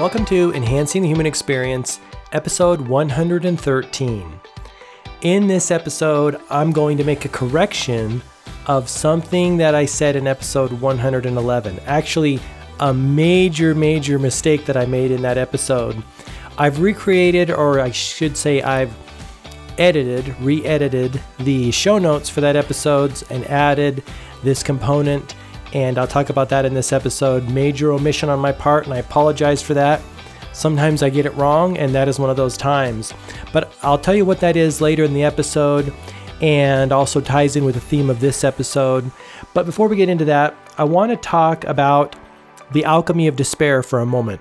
Welcome to Enhancing the Human Experience, episode 113. In this episode, I'm going to make a correction of something that I said in episode 111. Actually, a major, major mistake that I made in that episode. I've recreated, or I should say, I've edited, re edited the show notes for that episode and added this component and I'll talk about that in this episode. Major omission on my part, and I apologize for that. Sometimes I get it wrong, and that is one of those times. But I'll tell you what that is later in the episode, and also ties in with the theme of this episode. But before we get into that, I want to talk about the alchemy of despair for a moment.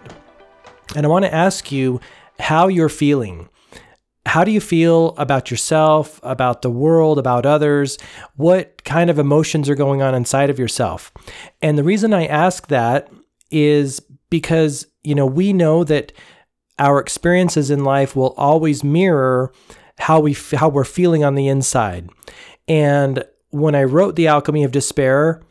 And I want to ask you how you're feeling how do you feel about yourself, about the world, about others? What kind of emotions are going on inside of yourself? And the reason I ask that is because, you know, we know that our experiences in life will always mirror how we how we're feeling on the inside. And when I wrote The Alchemy of Despair,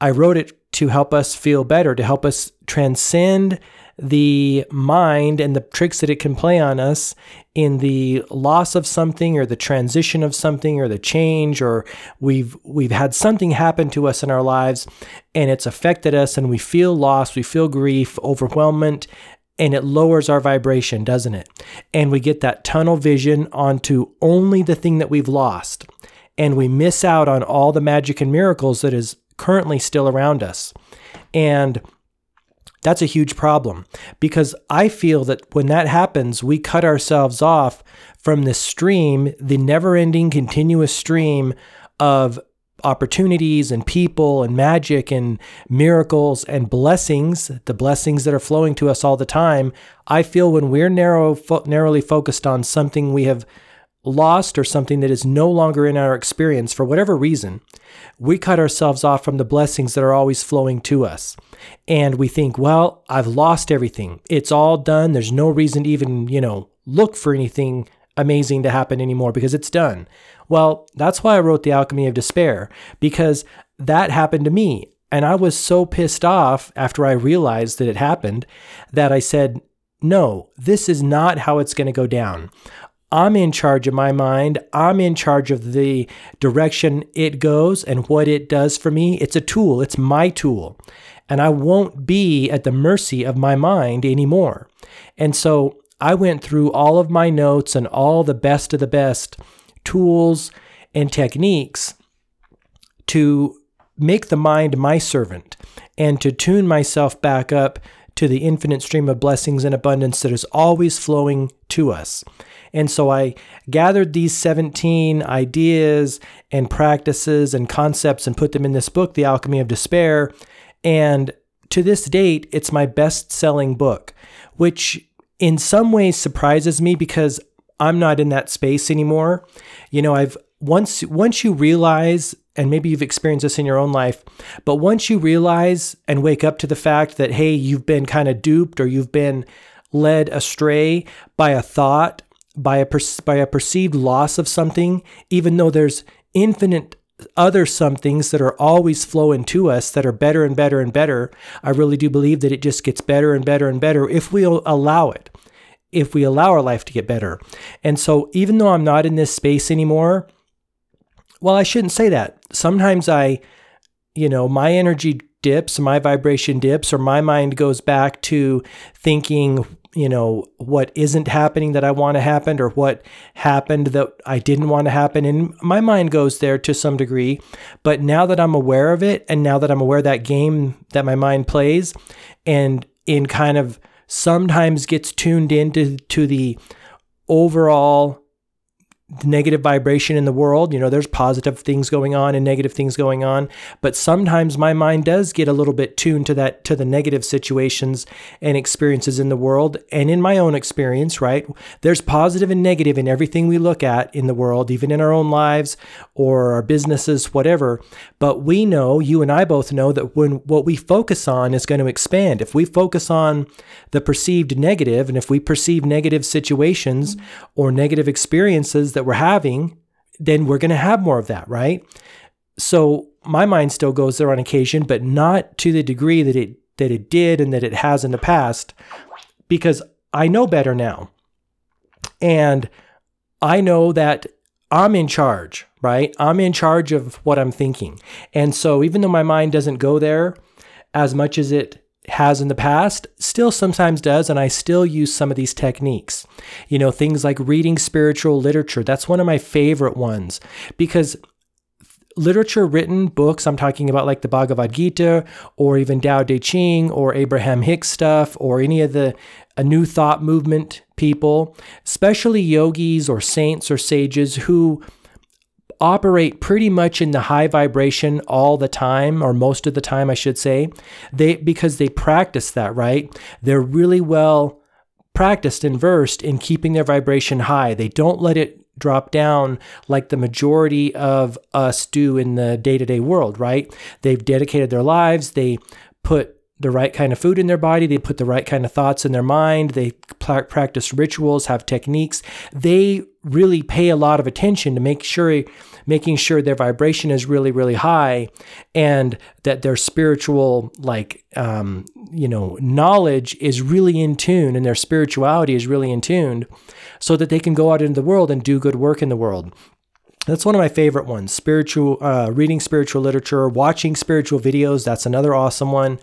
I wrote it to help us feel better, to help us transcend the mind and the tricks that it can play on us in the loss of something or the transition of something or the change or we've we've had something happen to us in our lives and it's affected us and we feel lost, we feel grief, overwhelmment and it lowers our vibration, doesn't it? And we get that tunnel vision onto only the thing that we've lost. And we miss out on all the magic and miracles that is currently still around us. And that's a huge problem because I feel that when that happens, we cut ourselves off from the stream, the never ending, continuous stream of opportunities and people and magic and miracles and blessings, the blessings that are flowing to us all the time. I feel when we're narrow, fo- narrowly focused on something we have lost or something that is no longer in our experience for whatever reason, we cut ourselves off from the blessings that are always flowing to us. And we think, well, I've lost everything. It's all done. There's no reason to even, you know, look for anything amazing to happen anymore because it's done. Well, that's why I wrote The Alchemy of Despair because that happened to me. And I was so pissed off after I realized that it happened that I said, no, this is not how it's going to go down. I'm in charge of my mind. I'm in charge of the direction it goes and what it does for me. It's a tool, it's my tool. And I won't be at the mercy of my mind anymore. And so I went through all of my notes and all the best of the best tools and techniques to make the mind my servant and to tune myself back up to the infinite stream of blessings and abundance that is always flowing to us. And so I gathered these 17 ideas and practices and concepts and put them in this book, The Alchemy of Despair. And to this date, it's my best selling book, which in some ways surprises me because I'm not in that space anymore. You know, I've once once you realize and maybe you've experienced this in your own life, but once you realize and wake up to the fact that hey, you've been kind of duped or you've been led astray by a thought by a per- by a perceived loss of something, even though there's infinite other somethings that are always flowing to us that are better and better and better. I really do believe that it just gets better and better and better if we allow it. If we allow our life to get better. And so even though I'm not in this space anymore, well, I shouldn't say that. Sometimes I, you know, my energy dips, my vibration dips, or my mind goes back to thinking you know, what isn't happening that I want to happen or what happened that I didn't want to happen. And my mind goes there to some degree. But now that I'm aware of it and now that I'm aware that game that my mind plays and in kind of sometimes gets tuned into to the overall negative vibration in the world. You know, there's positive things going on and negative things going on, but sometimes my mind does get a little bit tuned to that to the negative situations and experiences in the world and in my own experience, right? There's positive and negative in everything we look at in the world, even in our own lives or our businesses, whatever. But we know, you and I both know that when what we focus on is going to expand. If we focus on the perceived negative and if we perceive negative situations or negative experiences that we're having, then we're going to have more of that, right? So my mind still goes there on occasion, but not to the degree that it that it did and that it has in the past. because I know better now. And I know that I'm in charge, right? I'm in charge of what I'm thinking. And so even though my mind doesn't go there as much as it has in the past, still sometimes does, and I still use some of these techniques. You know, things like reading spiritual literature. That's one of my favorite ones because literature written books, I'm talking about like the Bhagavad Gita or even Tao Te Ching or Abraham Hicks stuff or any of the a new thought movement people, especially yogis or saints or sages who operate pretty much in the high vibration all the time or most of the time I should say. They because they practice that, right? They're really well practiced and versed in keeping their vibration high. They don't let it drop down like the majority of us do in the day to day world, right? They've dedicated their lives, they put the right kind of food in their body, they put the right kind of thoughts in their mind, they practice rituals, have techniques. They really pay a lot of attention to make sure making sure their vibration is really really high and that their spiritual like um, you know knowledge is really in tune and their spirituality is really in tune so that they can go out into the world and do good work in the world that's one of my favorite ones spiritual uh, reading spiritual literature watching spiritual videos that's another awesome one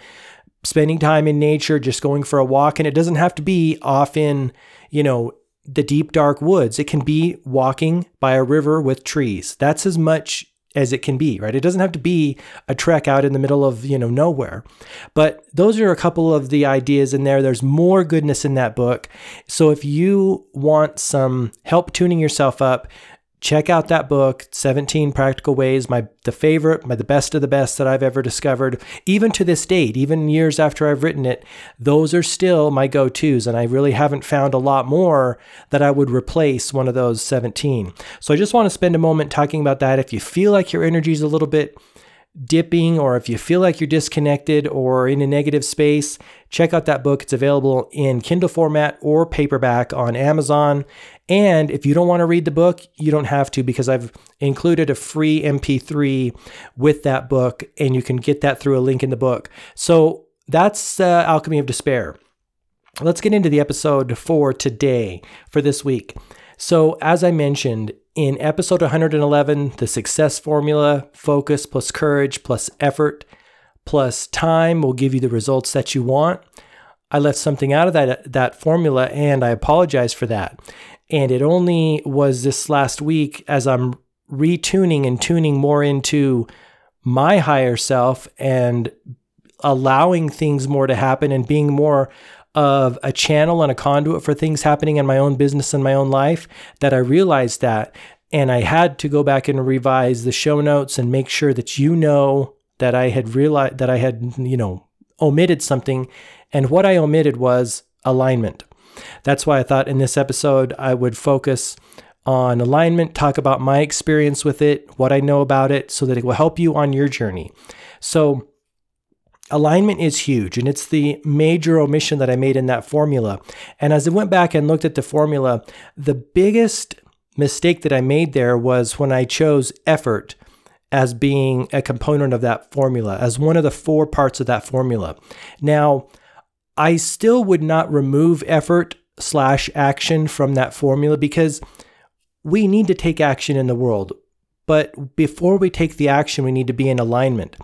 spending time in nature just going for a walk and it doesn't have to be off in you know the deep dark woods. It can be walking by a river with trees. That's as much as it can be, right? It doesn't have to be a trek out in the middle of, you know, nowhere. But those are a couple of the ideas in there. There's more goodness in that book. So if you want some help tuning yourself up, check out that book 17 practical ways my the favorite my the best of the best that i've ever discovered. Even to this date even years after i've written it those are still my go-to's and i really haven't found a lot more that i would replace one of those 17 so i just want to spend a moment talking about that. If you feel like your energy is a little bit dipping or if you feel like you're disconnected or in a negative space, check out that book. It's available in Kindle format or paperback on Amazon. And if you don't want to read the book, you don't have to because I've included a free MP3 with that book and you can get that through a link in the book. So that's uh, Alchemy of Despair. Let's get into the episode for today, for this week. So, as I mentioned, in episode 111, the success formula focus plus courage plus effort plus time will give you the results that you want. I left something out of that, that formula and I apologize for that. And it only was this last week as I'm retuning and tuning more into my higher self and allowing things more to happen and being more of a channel and a conduit for things happening in my own business and my own life that I realized that. And I had to go back and revise the show notes and make sure that you know that I had realized that I had, you know, omitted something. And what I omitted was alignment. That's why I thought in this episode I would focus on alignment, talk about my experience with it, what I know about it, so that it will help you on your journey. So, alignment is huge and it's the major omission that I made in that formula. And as I went back and looked at the formula, the biggest mistake that I made there was when I chose effort as being a component of that formula, as one of the four parts of that formula. Now, I still would not remove effort slash action from that formula because we need to take action in the world. But before we take the action, we need to be in alignment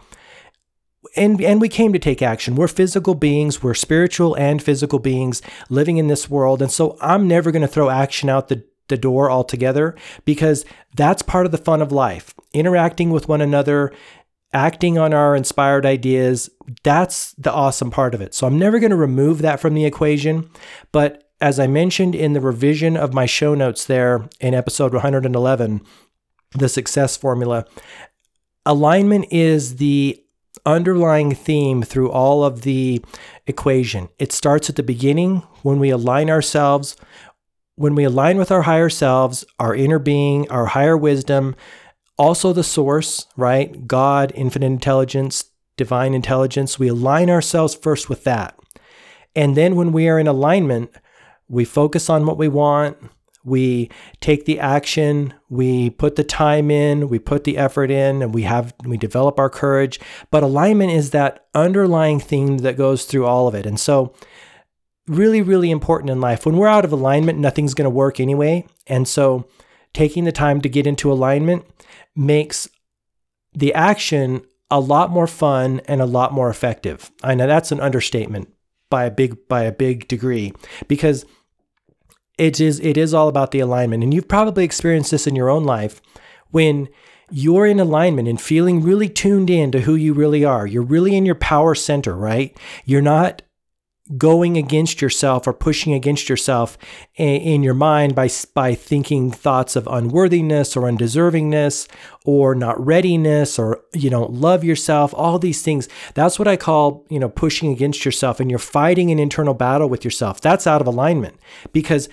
and and we came to take action. We're physical beings, we're spiritual and physical beings living in this world. And so I'm never going to throw action out the the door altogether because that's part of the fun of life. Interacting with one another, acting on our inspired ideas, that's the awesome part of it. So I'm never going to remove that from the equation, but as I mentioned in the revision of my show notes there in episode 111, the success formula, alignment is the underlying theme through all of the equation. It starts at the beginning when we align ourselves, when we align with our higher selves, our inner being, our higher wisdom, also the source, right? God, infinite intelligence, divine intelligence. We align ourselves first with that. And then when we are in alignment, we focus on what we want, we take the action, we put the time in, we put the effort in, and we have we develop our courage. But alignment is that underlying theme that goes through all of it. And so really, really important in life. When we're out of alignment, nothing's going to work anyway. And so taking the time to get into alignment makes the action a lot more fun and a lot more effective. I know that's an understatement by a big by a big degree because it is it is all about the alignment and you've probably experienced this in your own life when you're in alignment and feeling really tuned in to who you really are. You're really in your power center, right? You're not going against yourself or pushing against yourself in, your mind by by thinking thoughts of unworthiness or undeservingness or not readiness or you don't love yourself all these things that's what i call you know pushing against yourself and you're fighting an internal battle with yourself that's out of alignment because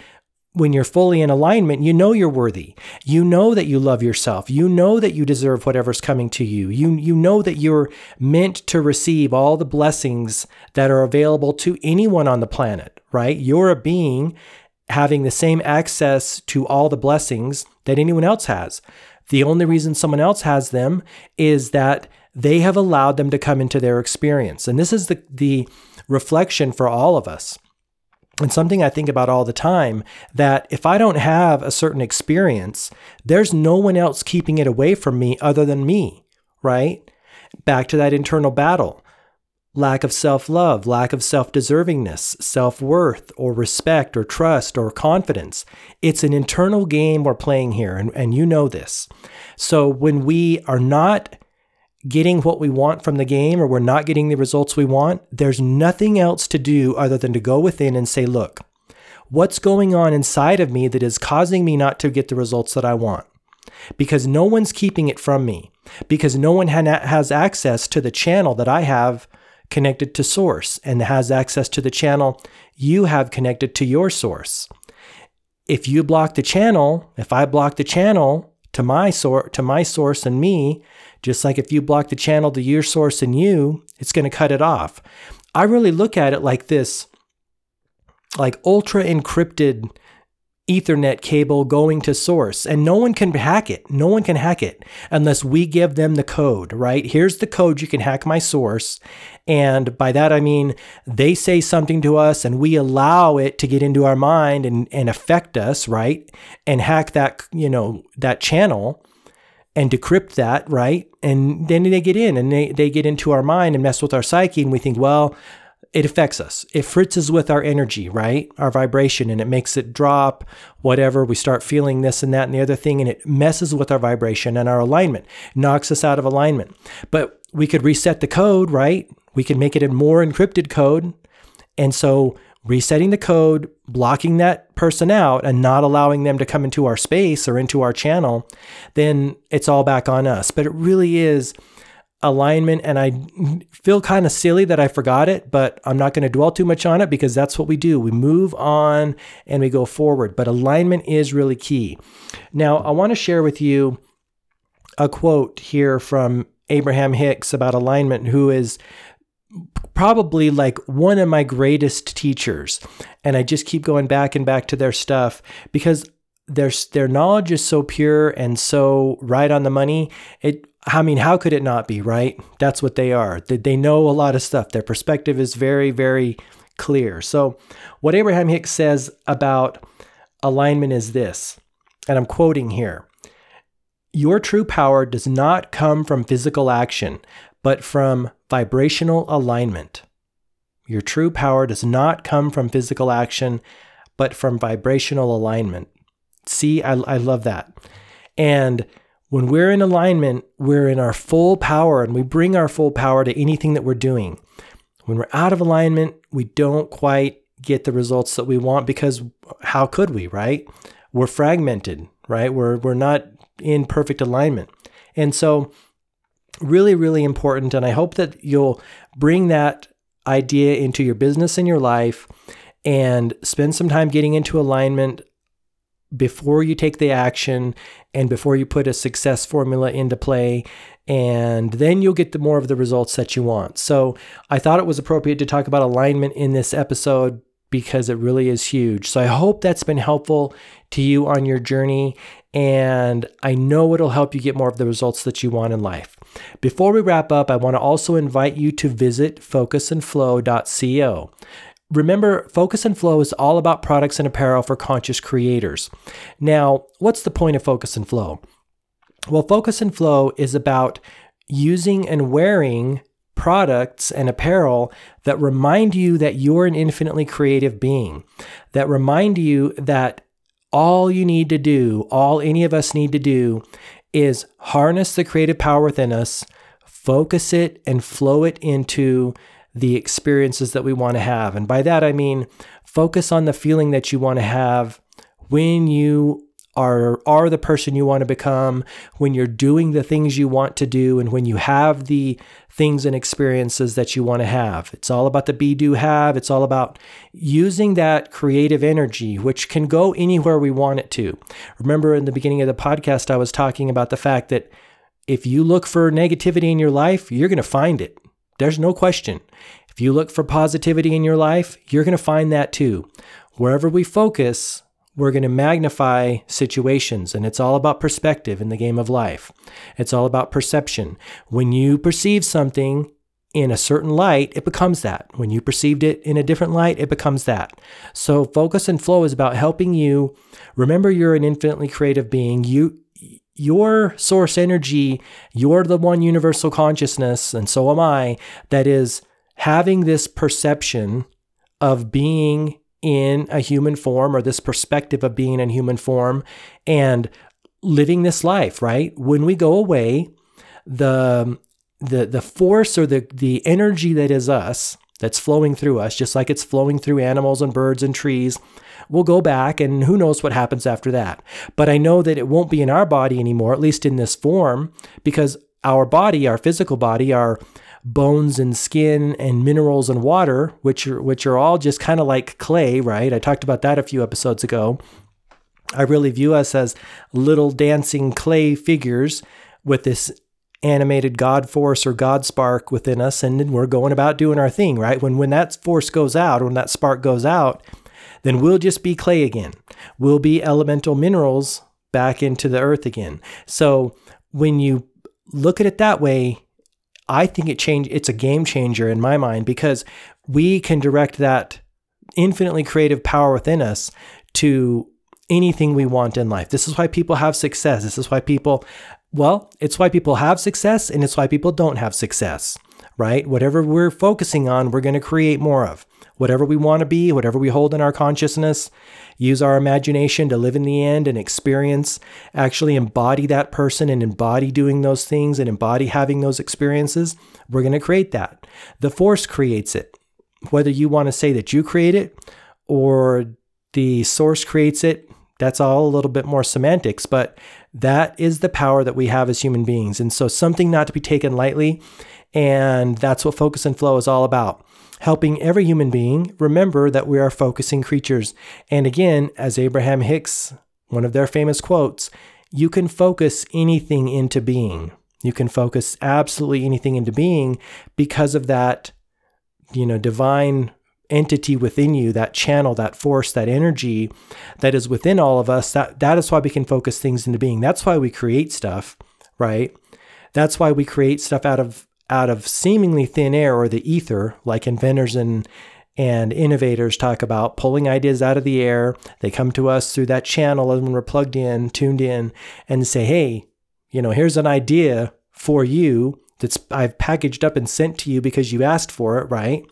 when you're fully in alignment, you know you're worthy. You know that you love yourself. You know that you deserve whatever's coming to you. You you know that you're meant to receive all the blessings that are available to anyone on the planet, right? You're a being having the same access to all the blessings that anyone else has. The only reason someone else has them is that they have allowed them to come into their experience. And this is the the reflection for all of us and something I think about all the time that if I don't have a certain experience, there's no one else keeping it away from me other than me, right? Back to that internal battle lack of self love, lack of self deservingness, self worth, or respect, or trust, or confidence. It's an internal game we're playing here, and, and you know this. So when we are not getting what we want from the game or we're not getting the results we want, there's nothing else to do other than to go within and say, look, what's going on inside of me that is causing me not to get the results that I want? Because no one's keeping it from me, because no one has access to the channel that I have connected to source and has access to the channel you have connected to your source. If you block the channel, if I block the channel to my source to my source and me, just like if you block the channel to your source and you, it's going to cut it off. I really look at it like this like ultra encrypted Ethernet cable going to source, and no one can hack it. No one can hack it unless we give them the code, right? Here's the code you can hack my source. And by that, I mean they say something to us and we allow it to get into our mind and, and affect us, right? And hack that, you know, that channel and decrypt that, right? And then they get in and they, they get into our mind and mess with our psyche. And we think, well, it affects us. It fritzes with our energy, right? Our vibration, and it makes it drop, whatever. We start feeling this and that and the other thing, and it messes with our vibration and our alignment, knocks us out of alignment. But we could reset the code, right? We could make it a more encrypted code. And so resetting the code, blocking that person out, and not allowing them to come into our space or into our channel, then it's all back on us. But it really is alignment. And I feel kind of silly that I forgot it, but I'm not going to dwell too much on it because that's what we do. We move on and we go forward. But alignment is really key. Now, I want to share with you a quote here from Abraham Hicks about alignment, who is probably like one of my greatest teachers. And I just keep going back and back to their stuff because their their knowledge is so pure and so right on the money. It I mean, how could it not be, right? That's what they are. They, they know a lot of stuff. Their perspective is very, very clear. So, what Abraham Hicks says about alignment is this, and I'm quoting here Your true power does not come from physical action, but from vibrational alignment. Your true power does not come from physical action, but from vibrational alignment. See, I, I love that. And when we're in alignment, we're in our full power and we bring our full power to anything that we're doing. When we're out of alignment, we don't quite get the results that we want because how could we, right? We're fragmented, right? We're we're not in perfect alignment. And so really really important and I hope that you'll bring that idea into your business and your life and spend some time getting into alignment before you take the action and before you put a success formula into play and then you'll get the more of the results that you want. So, I thought it was appropriate to talk about alignment in this episode because it really is huge. So, I hope that's been helpful to you on your journey and I know it'll help you get more of the results that you want in life. Before we wrap up, I want to also invite you to visit focusandflow.co. Remember, Focus and Flow is all about products and apparel for conscious creators. Now, what's the point of Focus and Flow? Well, Focus and Flow is about using and wearing products and apparel that remind you that you're an infinitely creative being, that remind you that all you need to do, all any of us need to do, is harness the creative power within us, focus it, and flow it into the experiences that we want to have. And by that, I mean focus on the feeling that you want to have when you are are the person you want to become when you're doing the things you want to do and when you have the things and experiences that you want to have. It's all about the be do have. It's all about using that creative energy which can go anywhere we want it to. Remember in the beginning of the podcast i was talking about the fact that if you look for negativity in your life you're going to find it. There's no question. If you look for positivity in your life you're going to find that too. Wherever we focus we're going to magnify situations, and it's all about perspective in the game of life. It's all about perception. When you perceive something in a certain light, it becomes that. When you perceived it in a different light, it becomes that. So, focus and flow is about helping you remember you're an infinitely creative being. You your source energy, you're the one universal consciousness, and so am I, that is having this perception of being in a human form or this perspective of being in human form and living this life, right? When we go away, the the the force or the the energy that is us that's flowing through us, just like it's flowing through animals and birds and trees, We'll go back and who knows what happens after that. But I know that it won't be in our body anymore, at least in this form, because our body, our physical body, our bones and skin and minerals and water, which are which are all just kind of like clay, right? I talked about that a few episodes ago. I really view us as little dancing clay figures with this animated God force or God spark within us, and then we're going about doing our thing, right? When when that force goes out, when that spark goes out, then we'll just be clay again. We'll be elemental minerals back into the earth again. So when you look at it that way, I think it change it's a game changer in my mind because we can direct that infinitely creative power within us to anything we want in life. This is why people have success. This is why people well, it's why people have success and it's why people don't have success, right? Whatever we're focusing on, we're going to create more of whatever we want to be, whatever we hold in our consciousness, use our imagination to live in the end and experience, actually embody that person and embody doing those things and embody having those experiences, we're going to create that. The force creates it. Whether you want to say that you create it or the source creates it, that's all a little bit more semantics, but that is the power that we have as human beings. And so, something not to be taken lightly. And that's what Focus and Flow is all about helping every human being remember that we are focusing creatures. And again, as Abraham Hicks, one of their famous quotes, you can focus anything into being. You can focus absolutely anything into being because of that, you know, divine entity within you, that channel, that force, that energy that is within all of us. That that is why we can focus things into being. That's why we create stuff, right? That's why we create stuff out of out of seemingly thin air or the ether, like inventors and and innovators talk about pulling ideas out of the air. They come to us through that channel when we're plugged in, tuned in, and say, "Hey, you know, here's an idea for you that's I've packaged up and sent to you because you asked for it, right?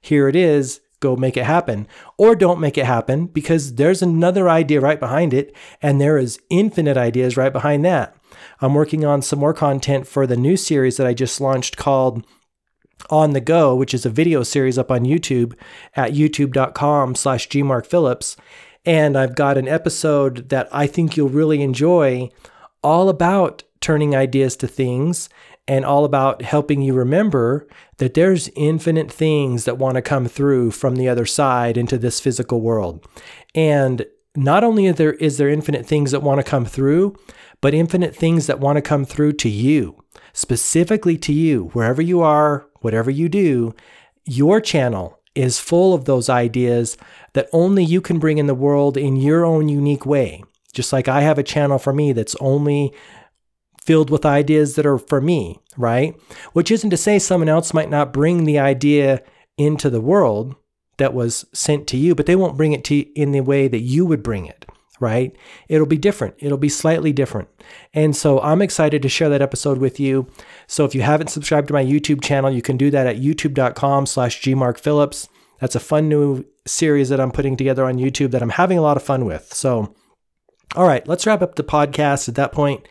Here it is. Go make it happen." Or don't make it happen because there's another idea right behind it and there is infinite ideas right behind that. I'm working on some more content for the new series that I just launched called on the go which is a video series up on youtube at youtube.com slash gmarkphillips and i've got an episode that i think you'll really enjoy all about turning ideas to things and all about helping you remember that there's infinite things that want to come through from the other side into this physical world and not only is there, is there infinite things that want to come through but infinite things that want to come through to you, specifically to you, wherever you are, whatever you do. Your channel is full of those ideas that only you can bring in the world in your own unique way. Just like I have a channel for me that's only filled with ideas that are for me, right? Which isn't to say someone else might not bring the idea into the world that was sent to you, but they won't bring it to you in the way that you would bring it right? It'll be different. It'll be slightly different. And so I'm excited to share that episode with you. So if you haven't subscribed to my YouTube channel, you can do that at youtube.com slash gmarkphillips. That's a fun new series that I'm putting together on YouTube that I'm having a lot of fun with. So, all right, let's wrap up the podcast at that point.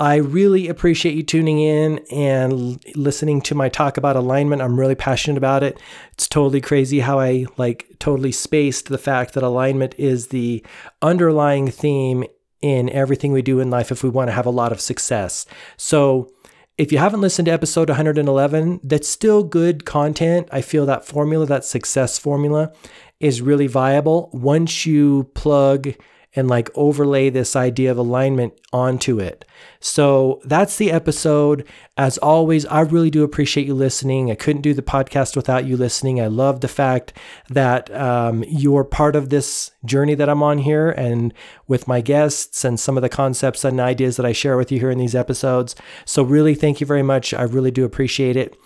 I really appreciate you tuning in and listening to my talk about alignment. I'm really passionate about it. It's totally crazy how I like totally spaced the fact that alignment is the underlying theme in everything we do in life if we want to have a lot of success. So, if you haven't listened to episode 111, that's still good content. I feel that formula, that success formula, is really viable once you plug and like overlay this idea of alignment onto it. So that's the episode. As always, I really do appreciate you listening. I couldn't do the podcast without you listening. I love the fact that um, you're part of this journey that I'm on here and with my guests and some of the concepts and ideas that I share with you here in these episodes. So, really, thank you very much. I really do appreciate it.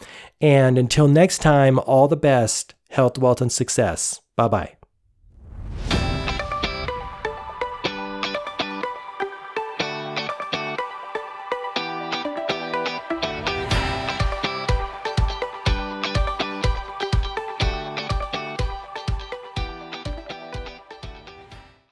And until next time, all the best, health, wealth, and success. Bye bye.